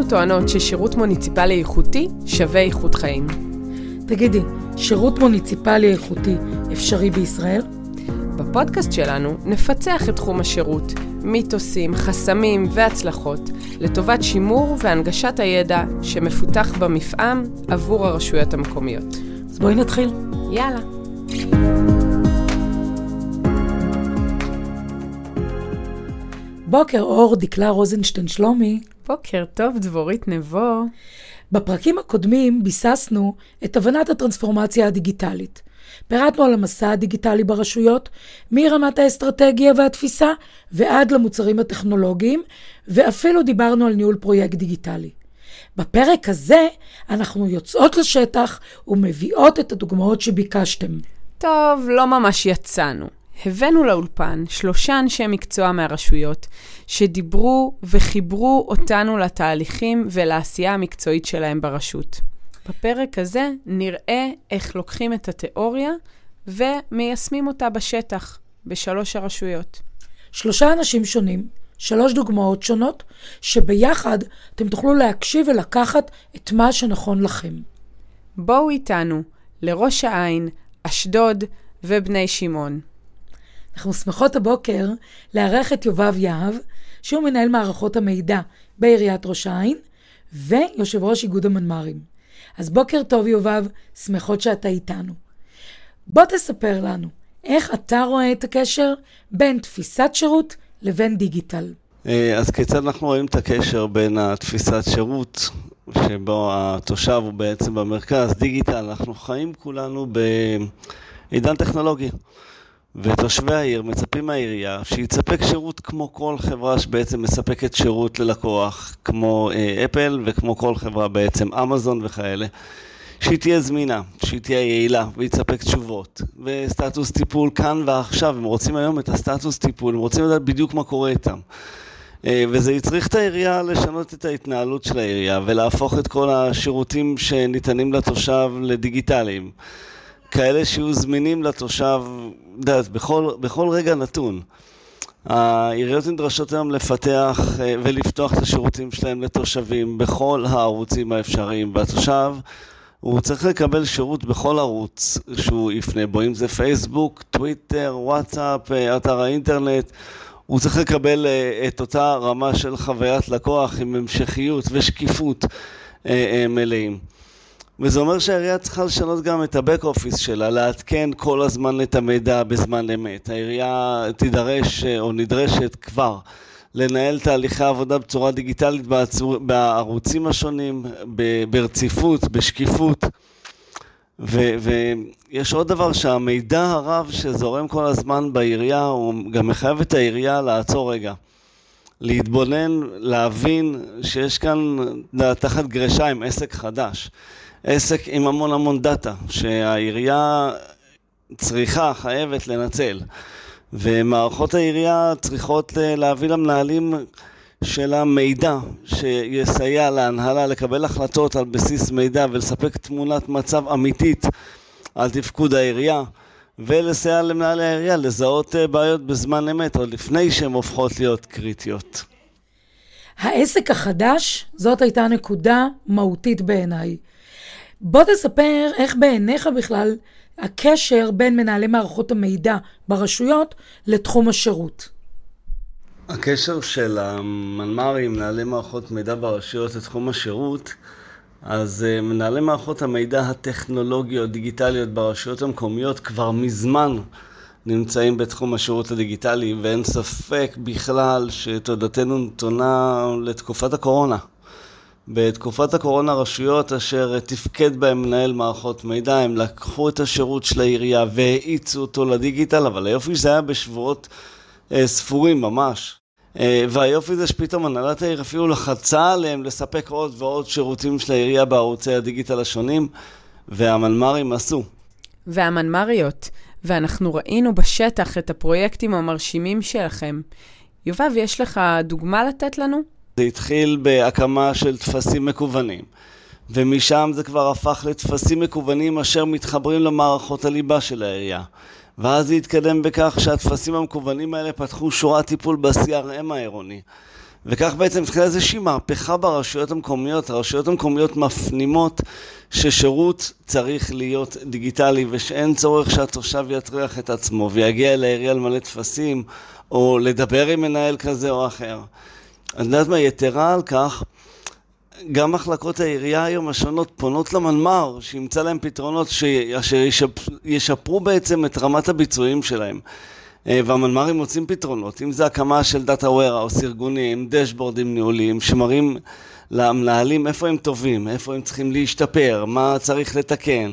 אנחנו טוענות ששירות מוניציפלי איכותי שווה איכות חיים. תגידי, שירות מוניציפלי איכותי אפשרי בישראל? בפודקאסט שלנו נפצח את תחום השירות, מיתוסים, חסמים והצלחות, לטובת שימור והנגשת הידע שמפותח במפעם עבור הרשויות המקומיות. אז בואי נתחיל. יאללה. בוקר אור, דקלה רוזנשטיין שלומי. בוקר טוב, דבורית נבו. בפרקים הקודמים ביססנו את הבנת הטרנספורמציה הדיגיטלית. פירטנו על המסע הדיגיטלי ברשויות, מרמת האסטרטגיה והתפיסה ועד למוצרים הטכנולוגיים, ואפילו דיברנו על ניהול פרויקט דיגיטלי. בפרק הזה אנחנו יוצאות לשטח ומביאות את הדוגמאות שביקשתם. טוב, לא ממש יצאנו. הבאנו לאולפן שלושה אנשי מקצוע מהרשויות, שדיברו וחיברו אותנו לתהליכים ולעשייה המקצועית שלהם ברשות. בפרק הזה נראה איך לוקחים את התיאוריה ומיישמים אותה בשטח, בשלוש הרשויות. שלושה אנשים שונים, שלוש דוגמאות שונות, שביחד אתם תוכלו להקשיב ולקחת את מה שנכון לכם. בואו איתנו לראש העין, אשדוד ובני שמעון. אנחנו שמחות הבוקר לארח את יובב יהב, שהוא מנהל מערכות המידע בעיריית ראש העין, ויושב ראש איגוד המנמ"רים. אז בוקר טוב יובב, שמחות שאתה איתנו. בוא תספר לנו, איך אתה רואה את הקשר בין תפיסת שירות לבין דיגיטל? אה, אז כיצד אנחנו רואים את הקשר בין התפיסת שירות, שבו התושב הוא בעצם במרכז, דיגיטל, אנחנו חיים כולנו בעידן טכנולוגי. ותושבי העיר מצפים מהעירייה שיצפק שירות כמו כל חברה שבעצם מספקת שירות ללקוח, כמו אה, אפל וכמו כל חברה בעצם, אמזון וכאלה, שהיא תהיה זמינה, שהיא תהיה יעילה ויצפק תשובות וסטטוס טיפול כאן ועכשיו, הם רוצים היום את הסטטוס טיפול, הם רוצים לדעת בדיוק מה קורה איתם. אה, וזה יצריך את העירייה לשנות את ההתנהלות של העירייה ולהפוך את כל השירותים שניתנים לתושב לדיגיטליים. כאלה שיהיו זמינים לתושב, יודעת, בכל, בכל רגע נתון. העיריות נדרשות היום לפתח אה, ולפתוח את השירותים שלהם לתושבים בכל הערוצים האפשריים, והתושב הוא צריך לקבל שירות בכל ערוץ שהוא יפנה בו, אם זה פייסבוק, טוויטר, וואטסאפ, אה, אתר האינטרנט, הוא צריך לקבל אה, את אותה רמה של חוויית לקוח עם המשכיות ושקיפות מלאים. וזה אומר שהעירייה צריכה לשנות גם את ה-back office שלה, לעדכן כל הזמן את המידע בזמן אמת. העירייה תידרש או נדרשת כבר לנהל תהליכי עבודה בצורה דיגיטלית בערוצים השונים, ברציפות, בשקיפות. ו, ויש עוד דבר שהמידע הרב שזורם כל הזמן בעירייה, הוא גם מחייב את העירייה לעצור רגע. להתבונן, להבין שיש כאן תחת גרשה עם עסק חדש. עסק עם המון המון דאטה, שהעירייה צריכה, חייבת לנצל. ומערכות העירייה צריכות אה, להביא למנהלים של המידע שיסייע להנהלה לקבל החלטות על בסיס מידע ולספק תמונת מצב אמיתית על תפקוד העירייה ולסייע למנהלי העירייה לזהות אה, בעיות בזמן אמת עוד לפני שהן הופכות להיות קריטיות. העסק החדש, זאת הייתה נקודה מהותית בעיניי. בוא תספר איך בעיניך בכלל הקשר בין מנהלי מערכות המידע ברשויות לתחום השירות. הקשר של המנמ"רים, מנהלי מערכות מידע ברשויות לתחום השירות, אז אה, מנהלי מערכות המידע הטכנולוגיות, דיגיטליות ברשויות המקומיות כבר מזמן נמצאים בתחום השירות הדיגיטלי, ואין ספק בכלל שתודתנו נתונה לתקופת הקורונה. בתקופת הקורונה רשויות אשר תפקד בהם מנהל מערכות מידע, הם לקחו את השירות של העירייה והאיצו אותו לדיגיטל, אבל היופי שזה היה בשבועות אה, ספורים ממש. אה, והיופי זה שפתאום הנהלת העיר אפילו לחצה עליהם לספק עוד ועוד שירותים של העירייה בערוצי הדיגיטל השונים, והמנמ"רים עשו. והמנמ"ריות, ואנחנו ראינו בשטח את הפרויקטים המרשימים שלכם. יובב, יש לך דוגמה לתת לנו? זה התחיל בהקמה של טפסים מקוונים, ומשם זה כבר הפך לטפסים מקוונים אשר מתחברים למערכות הליבה של העירייה. ואז זה התקדם בכך שהטפסים המקוונים האלה פתחו שורת טיפול ב-CRM העירוני. וכך בעצם התחילה איזושהי מהפכה ברשויות המקומיות. הרשויות המקומיות מפנימות ששירות צריך להיות דיגיטלי ושאין צורך שהתושב יטריח את עצמו ויגיע לעירייה למלא טפסים או לדבר עם מנהל כזה או אחר. את יודעת מה, יתרה על כך, גם מחלקות העירייה היום השונות פונות למנמ"ר, שימצא להם פתרונות אשר ישפרו בעצם את רמת הביצועים שלהם. אה, והמנמ"רים מוצאים פתרונות, אם זה הקמה של דאטה warehouse ארגוניים, דשבורדים ניהוליים, שמראים למנהלים איפה הם טובים, איפה הם צריכים להשתפר, מה צריך לתקן.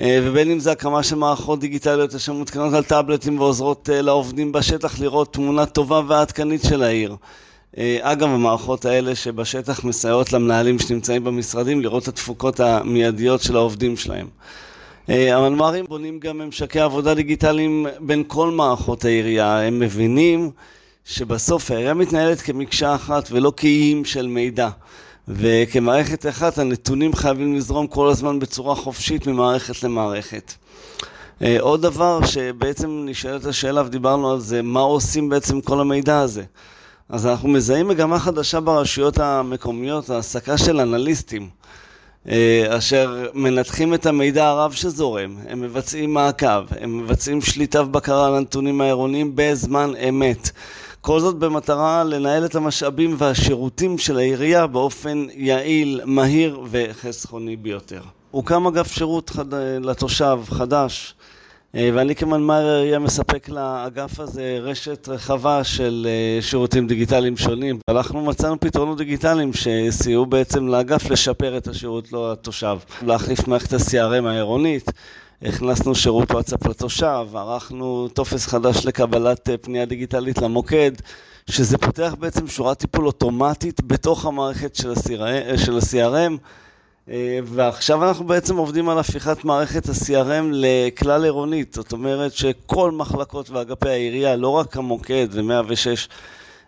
אה, ובין אם זה הקמה של מערכות דיגיטליות אשר מותקנות על טאבלטים ועוזרות אה, לעובדים בשטח לראות תמונה טובה ועדכנית של העיר. אגב, המערכות האלה שבשטח מסייעות למנהלים שנמצאים במשרדים לראות את התפוקות המיידיות של העובדים שלהם. אה, המנמ"רים בונים גם ממשקי עבודה דיגיטליים בין כל מערכות העירייה. הם מבינים שבסוף העירייה מתנהלת כמקשה אחת ולא כאיים של מידע. וכמערכת אחת הנתונים חייבים לזרום כל הזמן בצורה חופשית ממערכת למערכת. אה, עוד דבר שבעצם נשאלת השאלה ודיברנו על זה, מה עושים בעצם כל המידע הזה? אז אנחנו מזהים מגמה חדשה ברשויות המקומיות, העסקה של אנליסטים. אה, אשר מנתחים את המידע הרב שזורם, הם מבצעים מעקב, הם מבצעים שליטה ובקרה על הנתונים העירוניים בזמן אמת. כל זאת במטרה לנהל את המשאבים והשירותים של העירייה באופן יעיל, מהיר וחסכוני ביותר. הוקם אגף שירות חד... לתושב חדש אה, ואני כמנמ"ר העירייה מספק לאגף הזה רשת רחבה של אה, שירותים דיגיטליים שונים. אנחנו מצאנו פתרונות דיגיטליים שסייעו בעצם לאגף לשפר את השירות לו לתושב. להחליף מערכת ה-CRM העירונית, הכנסנו שירות וואטסאפ לתושב, ערכנו טופס חדש לקבלת אה, פנייה דיגיטלית למוקד, שזה פותח בעצם שורת טיפול אוטומטית בתוך המערכת של ה-CRM. אה, ועכשיו אנחנו בעצם עובדים על הפיכת מערכת ה-CRM לכלל עירונית, זאת אומרת שכל מחלקות ואגפי העירייה, לא רק המוקד ו-106,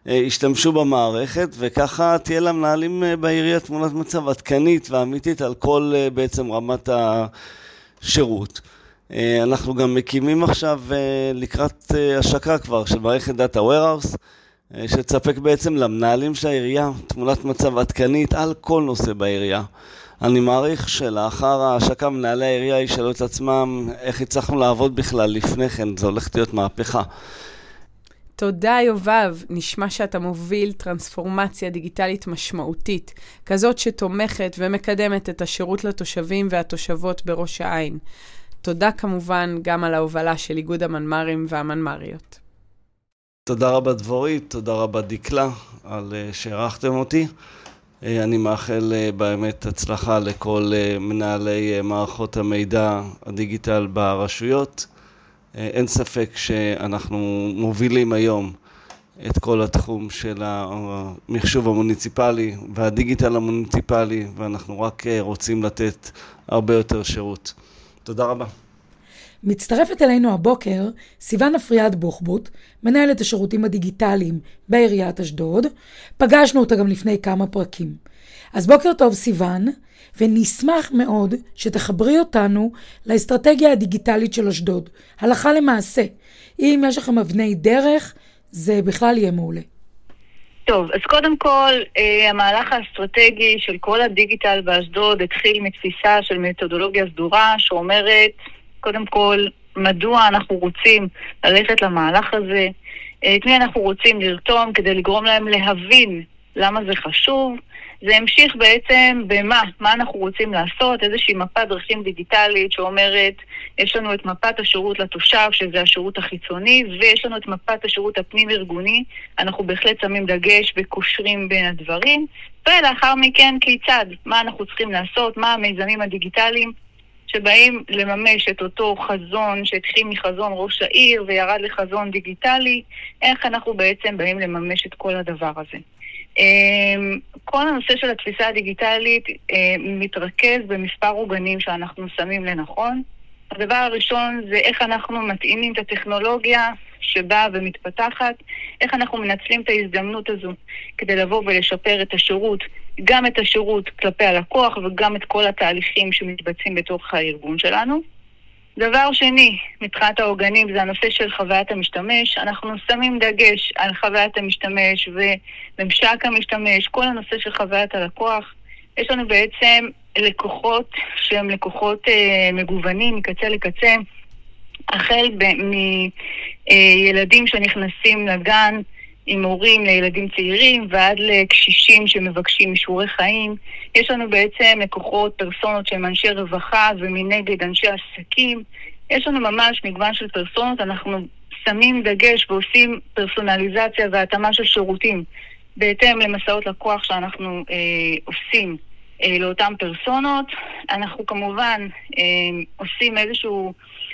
אה, ישתמשו במערכת, וככה תהיה למנהלים אה, בעירייה תמונת מצב עדכנית ואמיתית על כל בעצם רמת השירות. אנחנו גם מקימים עכשיו לקראת השקה כבר של מערכת דאטה warehouse, שתספק בעצם למנהלים של העירייה תמונת מצב עדכנית על כל נושא בעירייה. אני מעריך שלאחר ההשקה מנהלי העירייה ישאלו את עצמם איך הצלחנו לעבוד בכלל לפני כן, זו הולכת להיות מהפכה. תודה, יובב. נשמע שאתה מוביל טרנספורמציה דיגיטלית משמעותית, כזאת שתומכת ומקדמת את השירות לתושבים והתושבות בראש העין. תודה כמובן גם על ההובלה של איגוד המנמ"רים והמנמ"ריות. תודה רבה דבורית, תודה רבה דקלה על אה, שאירחתם אותי. אה, אני מאחל אה, באמת הצלחה לכל אה, מנהלי מערכות המידע הדיגיטל ברשויות. אין ספק שאנחנו מובילים היום את כל התחום של המחשוב המוניציפלי והדיגיטל המוניציפלי, ואנחנו רק רוצים לתת הרבה יותר שירות. תודה רבה. מצטרפת אלינו הבוקר סיוון אפריאד בוחבוט, מנהלת השירותים הדיגיטליים בעיריית אשדוד. פגשנו אותה גם לפני כמה פרקים. אז בוקר טוב סיוון, ונשמח מאוד שתחברי אותנו לאסטרטגיה הדיגיטלית של אשדוד, הלכה למעשה. אם יש לכם אבני דרך, זה בכלל יהיה מעולה. טוב, אז קודם כל, אה, המהלך האסטרטגי של כל הדיגיטל באשדוד התחיל מתפיסה של מתודולוגיה סדורה שאומרת קודם כל, מדוע אנחנו רוצים ללכת למהלך הזה, את מי אנחנו רוצים לרתום כדי לגרום להם להבין למה זה חשוב. זה המשיך בעצם במה, מה אנחנו רוצים לעשות, איזושהי מפת דרכים דיגיטלית שאומרת, יש לנו את מפת השירות לתושב, שזה השירות החיצוני, ויש לנו את מפת השירות הפנים-ארגוני. אנחנו בהחלט שמים דגש וקושרים בין הדברים. ולאחר מכן, כיצד, מה אנחנו צריכים לעשות, מה המיזמים הדיגיטליים שבאים לממש את אותו חזון שהתחיל מחזון ראש העיר וירד לחזון דיגיטלי, איך אנחנו בעצם באים לממש את כל הדבר הזה. אמ, כל הנושא של התפיסה הדיגיטלית אה, מתרכז במספר עוגנים שאנחנו שמים לנכון. הדבר הראשון זה איך אנחנו מתאימים את הטכנולוגיה שבאה ומתפתחת, איך אנחנו מנצלים את ההזדמנות הזו כדי לבוא ולשפר את השירות, גם את השירות כלפי הלקוח וגם את כל התהליכים שמתבצעים בתוך הארגון שלנו. דבר שני, מבחינת העוגנים, זה הנושא של חוויית המשתמש. אנחנו שמים דגש על חוויית המשתמש וממשק המשתמש, כל הנושא של חוויית הלקוח. יש לנו בעצם לקוחות שהם לקוחות אה, מגוונים מקצה לקצה, החל מילדים שנכנסים לגן עם הורים לילדים צעירים ועד לקשישים שמבקשים אישורי חיים. יש לנו בעצם לקוחות, פרסונות שהם אנשי רווחה ומנגד אנשי עסקים. יש לנו ממש מגוון של פרסונות, אנחנו שמים דגש ועושים פרסונליזציה והתאמה של שירותים בהתאם למסעות לקוח שאנחנו אה, עושים אה, לאותן פרסונות. אנחנו כמובן אה, עושים איזשהו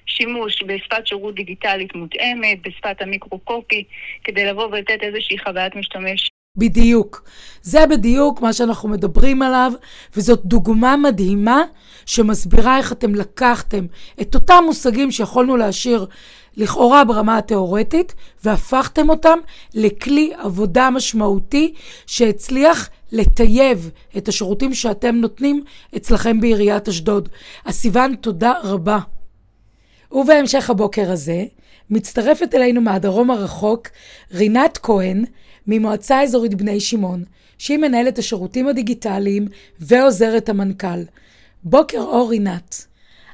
שימוש בשפת שירות דיגיטלית מותאמת, בשפת המיקרו-קופי, כדי לבוא ולתת איזושהי חוויית משתמש. בדיוק. זה בדיוק מה שאנחנו מדברים עליו, וזאת דוגמה מדהימה שמסבירה איך אתם לקחתם את אותם מושגים שיכולנו להשאיר לכאורה ברמה התיאורטית, והפכתם אותם לכלי עבודה משמעותי שהצליח לטייב את השירותים שאתם נותנים אצלכם בעיריית אשדוד. אז סיוון, תודה רבה. ובהמשך הבוקר הזה, מצטרפת אלינו מהדרום הרחוק רינת כהן, ממועצה אזורית בני שמעון, שהיא מנהלת השירותים הדיגיטליים ועוזרת המנכ"ל. בוקר אור רינת.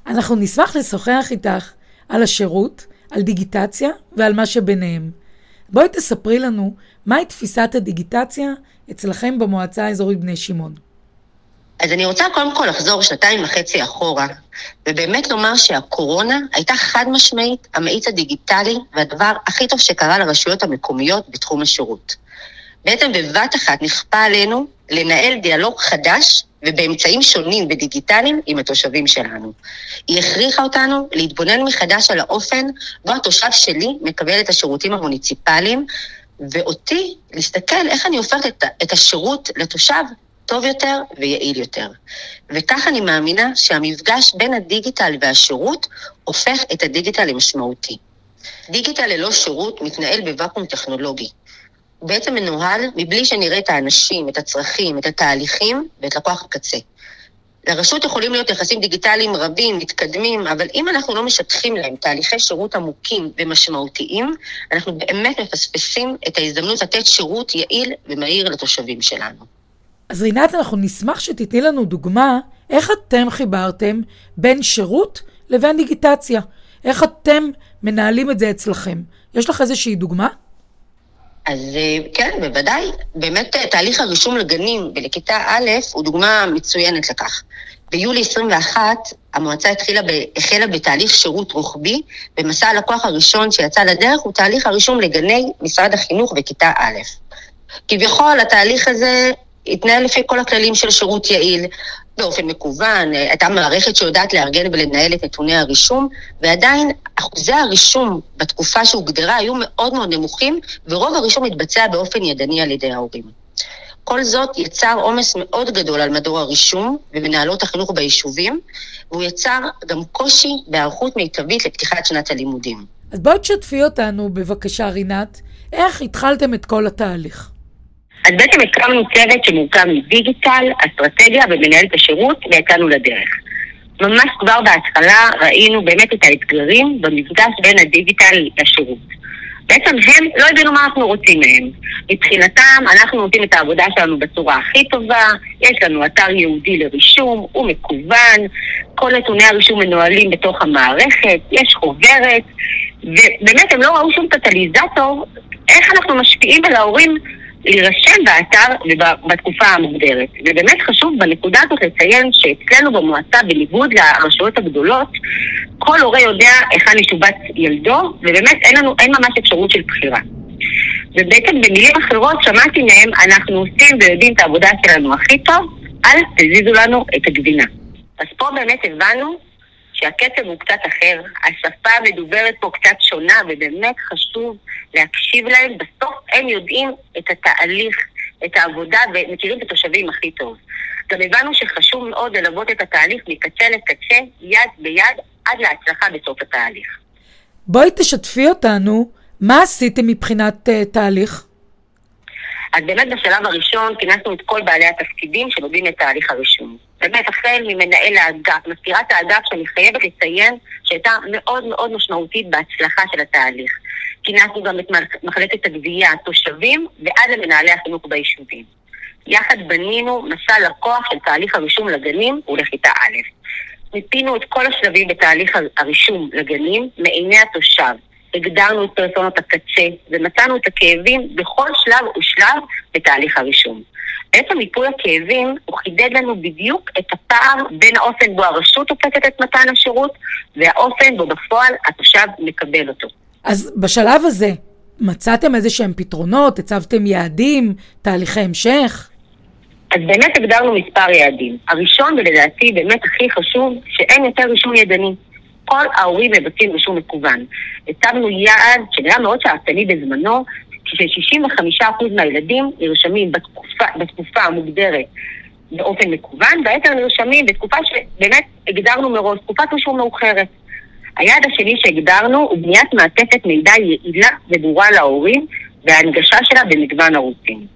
אנחנו נשמח לשוחח איתך על השירות, על דיגיטציה ועל מה שביניהם. בואי תספרי לנו מהי תפיסת הדיגיטציה אצלכם במועצה האזורית בני שמעון. אז אני רוצה קודם כל לחזור שנתיים וחצי אחורה, ובאמת לומר שהקורונה הייתה חד משמעית המאיץ הדיגיטלי והדבר הכי טוב שקרה לרשויות המקומיות בתחום השירות. בעצם בבת אחת נכפה עלינו לנהל דיאלוג חדש ובאמצעים שונים ודיגיטליים עם התושבים שלנו. היא הכריחה אותנו להתבונן מחדש על האופן בו התושב שלי מקבל את השירותים המוניציפליים, ואותי להסתכל איך אני הופכת את השירות לתושב טוב יותר ויעיל יותר. וכך אני מאמינה שהמפגש בין הדיגיטל והשירות הופך את הדיגיטל למשמעותי. דיגיטל ללא שירות מתנהל בוואקום טכנולוגי. הוא בעצם מנוהל מבלי שנראה את האנשים, את הצרכים, את התהליכים ואת לקוח הקצה. לרשות יכולים להיות יחסים דיגיטליים רבים, מתקדמים, אבל אם אנחנו לא משטחים להם תהליכי שירות עמוקים ומשמעותיים, אנחנו באמת מפספסים את ההזדמנות לתת שירות יעיל ומהיר לתושבים שלנו. אז רינת, אנחנו נשמח שתתני לנו דוגמה איך אתם חיברתם בין שירות לבין דיגיטציה. איך אתם מנהלים את זה אצלכם. יש לך איזושהי דוגמה? אז אה, כן, בוודאי. באמת אה, תהליך הרישום לגנים ולכיתה א' הוא דוגמה מצוינת לכך. ביולי 21 המועצה התחילה ב, החלה בתהליך שירות רוחבי, ומסע הלקוח הראשון שיצא לדרך הוא תהליך הרישום לגני משרד החינוך בכיתה א'. כביכול התהליך הזה התנהל לפי כל הכללים של שירות יעיל, באופן מקוון, אה, הייתה מערכת שיודעת לארגן ולנהל את נתוני הרישום, ועדיין אחוזי הרישום בתקופה שהוגדרה היו מאוד מאוד נמוכים, ורוב הרישום התבצע באופן ידני על ידי ההורים. כל זאת יצר עומס מאוד גדול על מדור הרישום ומנהלות החינוך ביישובים, והוא יצר גם קושי בהיערכות מיטבית לפתיחת שנת הלימודים. אז בואי תשתפי אותנו, בבקשה, רינת, איך התחלתם את כל התהליך? אז בעצם הקמנו צוות שמורכב מדיגיטל, אסטרטגיה ומנהלת השירות, ויצאנו לדרך. ממש כבר בהתחלה ראינו באמת את האתגרים במפגש בין הדיגיטל לשירות. בעצם הם לא הבינו מה אנחנו רוצים מהם. מבחינתם, אנחנו עושים את העבודה שלנו בצורה הכי טובה, יש לנו אתר ייעודי לרישום, הוא מקוון, כל נתוני הרישום מנוהלים בתוך המערכת, יש חוברת, ובאמת הם לא ראו שום קטליזטור איך אנחנו משפיעים על ההורים להירשם באתר בתקופה המוגדרת. ובאמת חשוב בנקודה הזאת לציין שאצלנו במועצה, בניגוד לרשויות הגדולות, כל הורה יודע היכן ישובץ ילדו, ובאמת אין לנו, אין ממש אפשרות של בחירה. ובעצם במילים אחרות שמעתי מהם, אנחנו עושים ויודעים את העבודה שלנו הכי טוב, אל תזיזו לנו את הגבינה. אז פה באמת הבנו שהקצב הוא קצת אחר, השפה המדוברת פה קצת שונה, ובאמת חשוב להקשיב להם. בסוף הם יודעים את התהליך, את העבודה, ומכירים את התושבים הכי טוב. גם הבנו שחשוב מאוד ללוות את התהליך מקצה לקצה, יד ביד, עד להצלחה בסוף התהליך. בואי תשתפי אותנו, מה עשיתם מבחינת uh, תהליך? אז באמת בשלב הראשון כינסנו את כל בעלי התפקידים שנוגעים לתהליך הרישום. באמת, החל ממנהל האגף, מזכירת האגף, שאני חייבת לציין שהייתה מאוד מאוד משמעותית בהצלחה של התהליך. כינסנו גם את מחלקת הגבייה, התושבים, ועד למנהלי החינוך ביישובים. יחד בנינו מסע לקוח של תהליך הרישום לגנים ולכיתה א'. מיפינו את כל השלבים בתהליך הרישום לגנים מעיני התושב. הגדרנו את פרסונות הקצה ומצאנו את הכאבים בכל שלב ושלב בתהליך הרישום. בעצם מיפוי הכאבים הוא חידד לנו בדיוק את הפער בין האופן בו הרשות תופסת את מתן השירות והאופן בו בפועל התושב מקבל אותו. אז בשלב הזה, מצאתם איזה שהם פתרונות? הצבתם יעדים? תהליכי המשך? אז באמת הגדרנו מספר יעדים. הראשון, ולדעתי באמת הכי חשוב, שאין יותר רישום ידני. כל ההורים מבצעים רישום מקוון. הצבנו יעד שנראה מאוד שעתני בזמנו, ש-65% מהילדים נרשמים בתקופה, בתקופה המוגדרת באופן מקוון, והיתר נרשמים בתקופה שבאמת הגדרנו מראש, תקופת רישום מאוחרת. היעד השני שהגדרנו הוא בניית מעטפת מידע יעילה וברורה להורים והנגשה שלה במגוון ערוצים.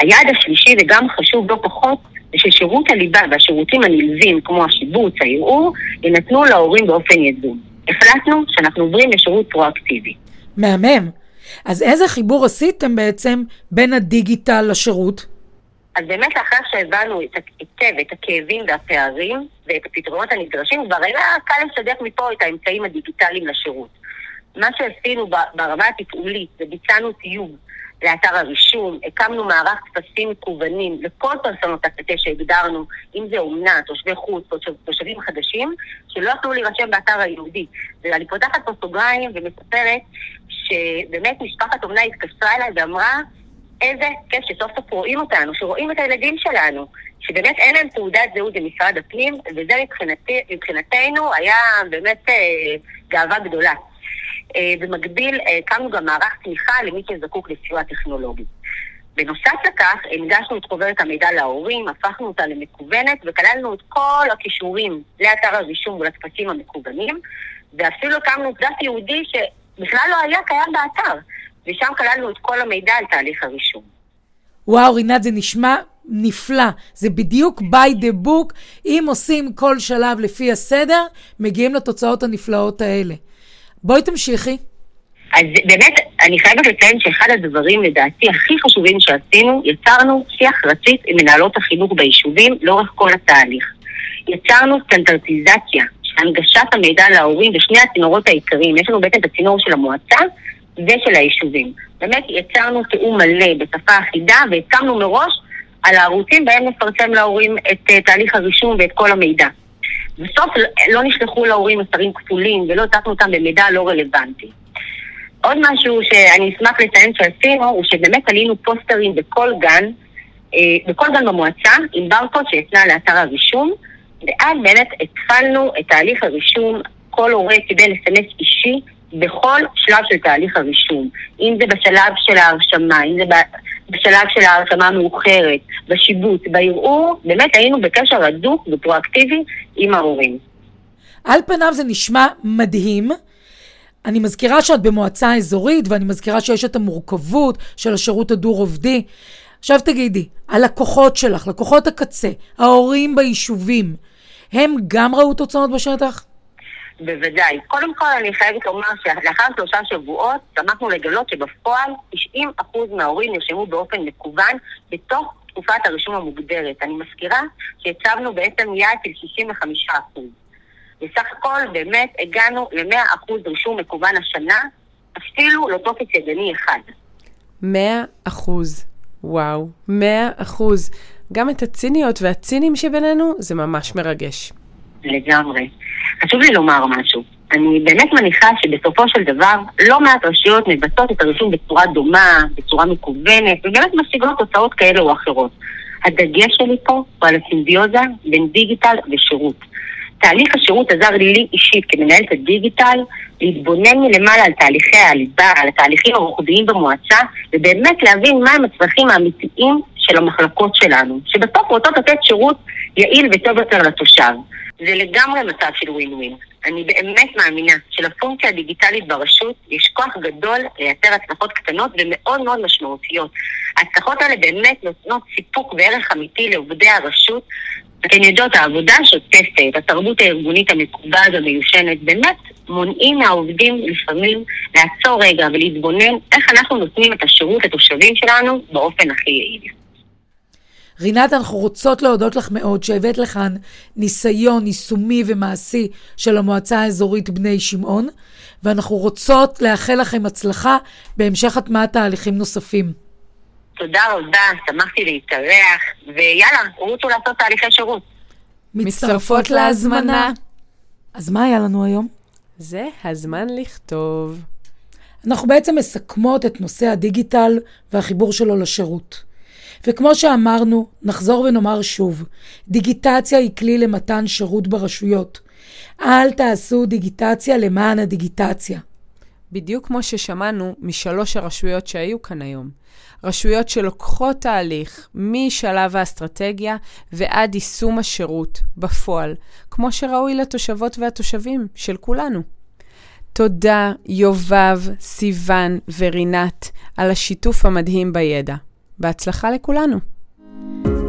היעד השלישי, וגם חשוב לא פחות, זה ששירות הליבה והשירותים הנלווים, כמו השיבוץ, הערעור, יינתנו להורים באופן יזום. החלטנו שאנחנו עוברים לשירות פרואקטיבי. מהמם. אז איזה חיבור עשיתם בעצם בין הדיגיטל לשירות? אז באמת לאחר שהבנו היטב את הכאבים והפערים ואת הפתרונות הנדרשים, כבר היה קל לשדך מפה את האמצעים הדיגיטליים לשירות. מה שעשינו ברמה התפעולית, וביצענו טיוב לאתר הרישום, הקמנו מערך טפסים מקוונים לכל פרסונות הקצה שהגדרנו, אם זה אומנה, תושבי חוץ, תושבים חדשים, שלא יכלו להירשם באתר היהודי. ואני פותחת פה סוגריים ומספרת שבאמת משפחת אומנה התקשרה אליי ואמרה, איזה כיף שסוף סוף רואים אותנו, שרואים את הילדים שלנו, שבאמת אין להם תעודת זהות במשרד הפנים, וזה מבחינתי, מבחינתנו היה באמת אה, גאווה גדולה. אה, במקביל אה, הקמנו גם מערך תמיכה למי שזקוק לסיוע טכנולוגי. בנוסף לכך, הנגשנו את חוברת המידע להורים, הפכנו אותה למקוונת וכללנו את כל הכישורים לאתר הרישום ולטפסים המקוונים, ואפילו הקמנו דף יהודי שבכלל לא היה קיים באתר, ושם כללנו את כל המידע על תהליך הרישום. וואו, רינת, זה נשמע נפלא. זה בדיוק by the book. אם עושים כל שלב לפי הסדר, מגיעים לתוצאות הנפלאות האלה. בואי תמשיכי. אז באמת, אני חייבת לציין שאחד הדברים, לדעתי, הכי חשובים שעשינו, יצרנו שיח רציף עם מנהלות החינוך ביישובים לאורך כל התהליך. יצרנו סטנדרטיזציה הנגשת המידע להורים בשני הצינורות העיקריים. יש לנו בעצם את הצינור של המועצה ושל היישובים. באמת יצרנו תיאום מלא בשפה אחידה והסכמנו מראש על הערוצים בהם נפרסם להורים את uh, תהליך הרישום ואת כל המידע. בסוף לא נשלחו להורים מסרים כפולים ולא הצפנו אותם במידע לא רלוונטי. עוד משהו שאני אשמח לציין שעשינו, הוא שבאמת עלינו פוסטרים בכל גן, אה, בכל גן במועצה, עם ברקוד שיצא לאתר הרישום, ואז באמת התחלנו את תהליך הרישום, כל הורה קיבל אס.אם.אס אישי בכל שלב של תהליך הרישום. אם זה בשלב של ההרשמה, אם זה בשלב של ההרשמה המאוחרת, בשיבוץ, בערעור, באמת היינו בקשר הדוק ופרואקטיבי עם ההורים. על פניו זה נשמע מדהים. אני מזכירה שאת במועצה אזורית, ואני מזכירה שיש את המורכבות של השירות הדו-רובדי. עכשיו תגידי, הלקוחות שלך, לקוחות הקצה, ההורים ביישובים, הם גם ראו תוצאות בשטח? בוודאי. קודם כל אני חייבת לומר שלאחר שלושה שבועות שמחנו לגלות שבפועל 90% מההורים נרשמו באופן מקוון בתוך תקופת הרישום המוגדרת. אני מזכירה שהצבנו בעצם יעד של 65%. בסך הכל באמת הגענו ל-100% רישום מקוון השנה, אפילו לא טופס ידני אחד. 100%. וואו, 100%. גם את הציניות והצינים שבינינו זה ממש מרגש. לגמרי. חשוב לי לומר משהו. אני באמת מניחה שבסופו של דבר לא מעט רשויות מבצעות את הרישום בצורה דומה, בצורה מקוונת, ובאמת משיגות תוצאות כאלה או אחרות. הדגש שלי פה הוא על הסימביוזה בין דיגיטל ושירות. תהליך השירות עזר לי אישית כמנהלת הדיגיטל להתבונן מלמעלה על תהליכי הליבה, על התהליכים הרוחביים במועצה, ובאמת להבין מהם הצרכים האמיתיים של המחלקות שלנו, שבסוף רוצות לתת שירות יעיל וטוב יותר לתושב. זה לגמרי מצב של ווין ווין. אני באמת מאמינה שלפונקציה הדיגיטלית ברשות יש כוח גדול לייצר הצלחות קטנות ומאוד מאוד משמעותיות. ההצלחות האלה באמת נותנות סיפוק וערך אמיתי לעובדי הרשות. אתן יודעות, העבודה השוטפת, התרבות הארגונית המקובעת והמיושנת, באמת מונעים מהעובדים לפעמים לעצור רגע ולהתבונן איך אנחנו נותנים את השירות לתושבים שלנו באופן הכי יעיל. רינת, אנחנו רוצות להודות לך מאוד שהבאת לכאן ניסיון יישומי ומעשי של המועצה האזורית בני שמעון, ואנחנו רוצות לאחל לכם הצלחה בהמשך הטמעת תהליכים נוספים. תודה רבה, שמחתי להתארח, ויאללה, רוצו לעשות תהליכי שירות. מצטרפות להזמנה. אז מה היה לנו היום? זה הזמן לכתוב. אנחנו בעצם מסכמות את נושא הדיגיטל והחיבור שלו לשירות. וכמו שאמרנו, נחזור ונאמר שוב, דיגיטציה היא כלי למתן שירות ברשויות. אל תעשו דיגיטציה למען הדיגיטציה. בדיוק כמו ששמענו משלוש הרשויות שהיו כאן היום. רשויות שלוקחות תהליך משלב האסטרטגיה ועד יישום השירות בפועל, כמו שראוי לתושבות והתושבים של כולנו. תודה, יובב, סיון ורינת, על השיתוף המדהים בידע. בהצלחה לכולנו.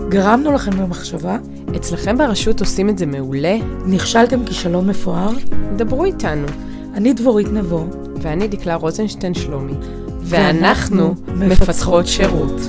גרמנו לכם במחשבה? אצלכם ברשות עושים את זה מעולה? נכשלתם כישלון מפואר? דברו איתנו. אני דבורית נבו. ואני דקלה רוזנשטיין שלומי. ואנחנו מפתחות שירות.